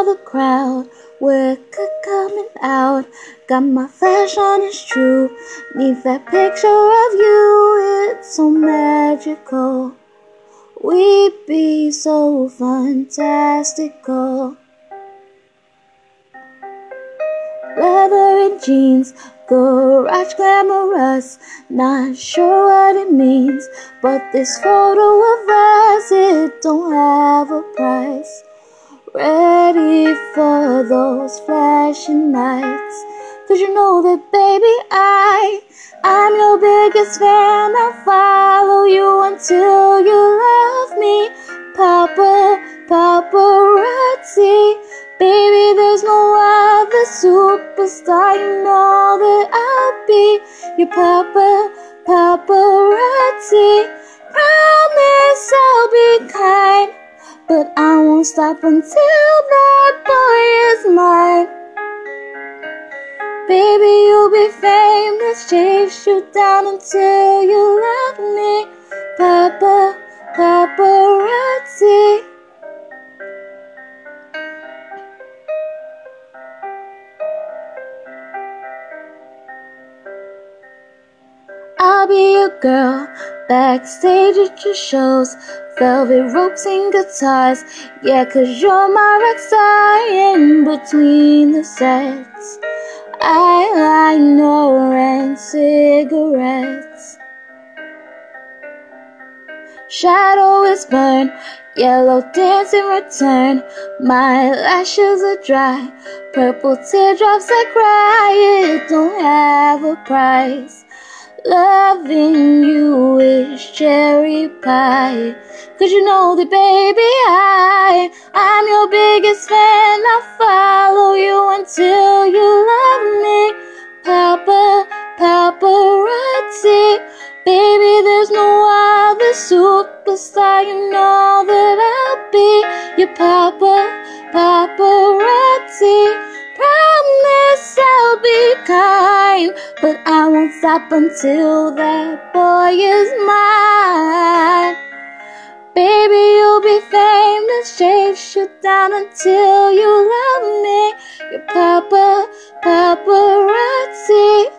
of the crowd, wicked coming out. Got my flash on, it's true. Need that picture of you, it's so magical. We'd be so fantastical. Leather and jeans, garage glamorous. Not sure what it means, but this photo of us, it don't have a price. Ready for those flashing lights. Cause you know that baby I, I'm your biggest fan. I'll follow you until you love me. Papa, paparazzi. Baby, there's no other superstar. You know that I'll be your papa, paparazzi. Promise I'll be kind. But I won't stop until that boy is mine. Baby, you'll be famous, chase you down until you love me. Be your girl, backstage at your shows, velvet ropes and guitars. Yeah, cause you're my rock star in between the sets. Eyeliner and cigarettes. Shadow is burned, yellow dance in return. My lashes are dry, purple teardrops I cry. It don't have a price. Loving you is cherry pie. Cause you know that baby I, I'm your biggest fan. I'll follow you until you love me. Papa, paparazzi. Baby, there's no other superstar. You know that I'll be your papa, paparazzi. Promise I'll be kind, but I won't stop until that boy is mine. Baby, you'll be famous, chase you down until you love me. Your papa, paparazzi.